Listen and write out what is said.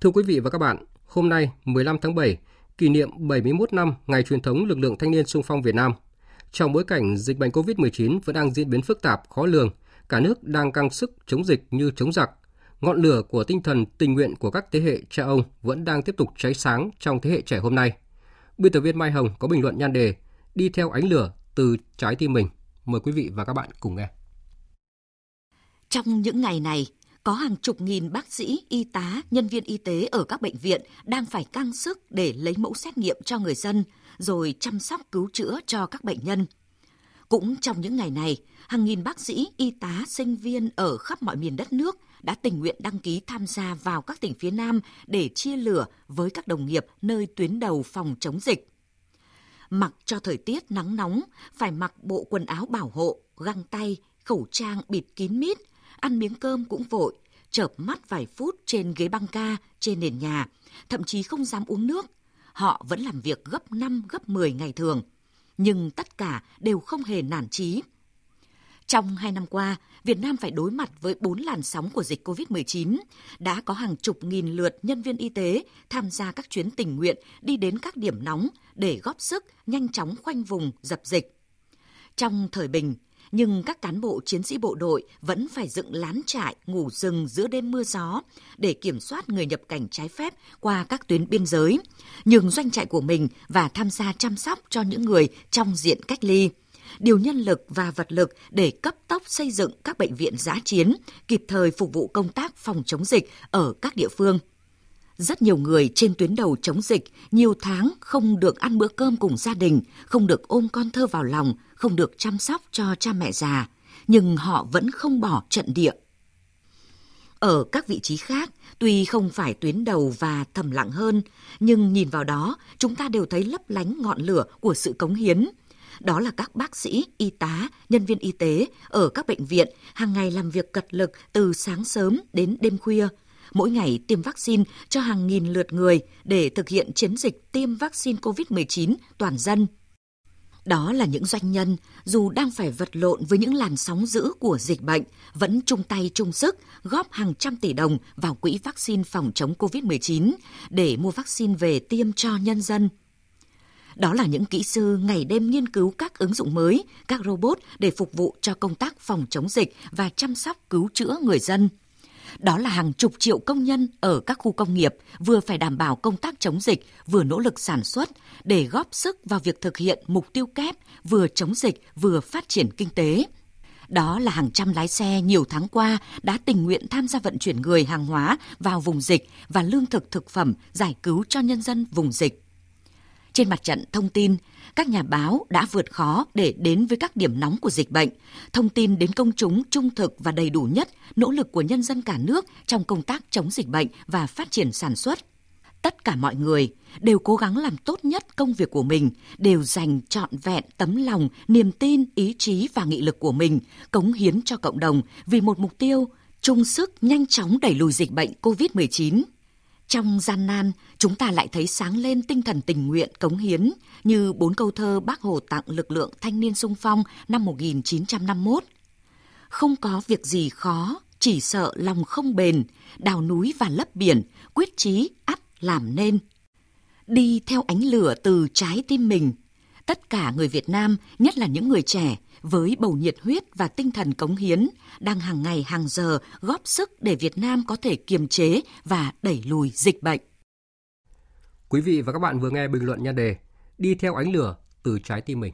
Thưa quý vị và các bạn, hôm nay 15 tháng 7, kỷ niệm 71 năm ngày truyền thống lực lượng thanh niên sung phong Việt Nam. Trong bối cảnh dịch bệnh COVID-19 vẫn đang diễn biến phức tạp, khó lường, cả nước đang căng sức chống dịch như chống giặc. Ngọn lửa của tinh thần tình nguyện của các thế hệ cha ông vẫn đang tiếp tục cháy sáng trong thế hệ trẻ hôm nay. Biên tập viên Mai Hồng có bình luận nhan đề Đi theo ánh lửa từ trái tim mình. Mời quý vị và các bạn cùng nghe. Trong những ngày này, có hàng chục nghìn bác sĩ, y tá, nhân viên y tế ở các bệnh viện đang phải căng sức để lấy mẫu xét nghiệm cho người dân, rồi chăm sóc cứu chữa cho các bệnh nhân. Cũng trong những ngày này, hàng nghìn bác sĩ, y tá, sinh viên ở khắp mọi miền đất nước đã tình nguyện đăng ký tham gia vào các tỉnh phía Nam để chia lửa với các đồng nghiệp nơi tuyến đầu phòng chống dịch. Mặc cho thời tiết nắng nóng, phải mặc bộ quần áo bảo hộ, găng tay, khẩu trang bịt kín mít, ăn miếng cơm cũng vội, chợp mắt vài phút trên ghế băng ca, trên nền nhà, thậm chí không dám uống nước. Họ vẫn làm việc gấp 5, gấp 10 ngày thường. Nhưng tất cả đều không hề nản chí. Trong hai năm qua, Việt Nam phải đối mặt với bốn làn sóng của dịch COVID-19. Đã có hàng chục nghìn lượt nhân viên y tế tham gia các chuyến tình nguyện đi đến các điểm nóng để góp sức nhanh chóng khoanh vùng dập dịch. Trong thời bình, nhưng các cán bộ chiến sĩ bộ đội vẫn phải dựng lán trại ngủ rừng giữa đêm mưa gió để kiểm soát người nhập cảnh trái phép qua các tuyến biên giới, nhường doanh trại của mình và tham gia chăm sóc cho những người trong diện cách ly điều nhân lực và vật lực để cấp tốc xây dựng các bệnh viện giã chiến, kịp thời phục vụ công tác phòng chống dịch ở các địa phương. Rất nhiều người trên tuyến đầu chống dịch nhiều tháng không được ăn bữa cơm cùng gia đình, không được ôm con thơ vào lòng, không được chăm sóc cho cha mẹ già, nhưng họ vẫn không bỏ trận địa. Ở các vị trí khác, tuy không phải tuyến đầu và thầm lặng hơn, nhưng nhìn vào đó, chúng ta đều thấy lấp lánh ngọn lửa của sự cống hiến. Đó là các bác sĩ, y tá, nhân viên y tế ở các bệnh viện hàng ngày làm việc cật lực từ sáng sớm đến đêm khuya, mỗi ngày tiêm vaccine cho hàng nghìn lượt người để thực hiện chiến dịch tiêm vaccine COVID-19 toàn dân. Đó là những doanh nhân, dù đang phải vật lộn với những làn sóng dữ của dịch bệnh, vẫn chung tay chung sức góp hàng trăm tỷ đồng vào quỹ vaccine phòng chống COVID-19 để mua vaccine về tiêm cho nhân dân. Đó là những kỹ sư ngày đêm nghiên cứu các ứng dụng mới, các robot để phục vụ cho công tác phòng chống dịch và chăm sóc cứu chữa người dân. Đó là hàng chục triệu công nhân ở các khu công nghiệp vừa phải đảm bảo công tác chống dịch, vừa nỗ lực sản xuất để góp sức vào việc thực hiện mục tiêu kép vừa chống dịch vừa phát triển kinh tế. Đó là hàng trăm lái xe nhiều tháng qua đã tình nguyện tham gia vận chuyển người hàng hóa vào vùng dịch và lương thực thực phẩm giải cứu cho nhân dân vùng dịch. Trên mặt trận thông tin, các nhà báo đã vượt khó để đến với các điểm nóng của dịch bệnh, thông tin đến công chúng trung thực và đầy đủ nhất nỗ lực của nhân dân cả nước trong công tác chống dịch bệnh và phát triển sản xuất. Tất cả mọi người đều cố gắng làm tốt nhất công việc của mình, đều dành trọn vẹn tấm lòng, niềm tin, ý chí và nghị lực của mình, cống hiến cho cộng đồng vì một mục tiêu chung sức nhanh chóng đẩy lùi dịch bệnh COVID-19. Trong gian nan, chúng ta lại thấy sáng lên tinh thần tình nguyện cống hiến như bốn câu thơ bác Hồ tặng lực lượng thanh niên sung phong năm 1951. Không có việc gì khó, chỉ sợ lòng không bền, đào núi và lấp biển, quyết chí ắt làm nên. Đi theo ánh lửa từ trái tim mình, tất cả người Việt Nam, nhất là những người trẻ, với bầu nhiệt huyết và tinh thần cống hiến, đang hàng ngày hàng giờ góp sức để Việt Nam có thể kiềm chế và đẩy lùi dịch bệnh. Quý vị và các bạn vừa nghe bình luận nhan đề Đi theo ánh lửa từ trái tim mình.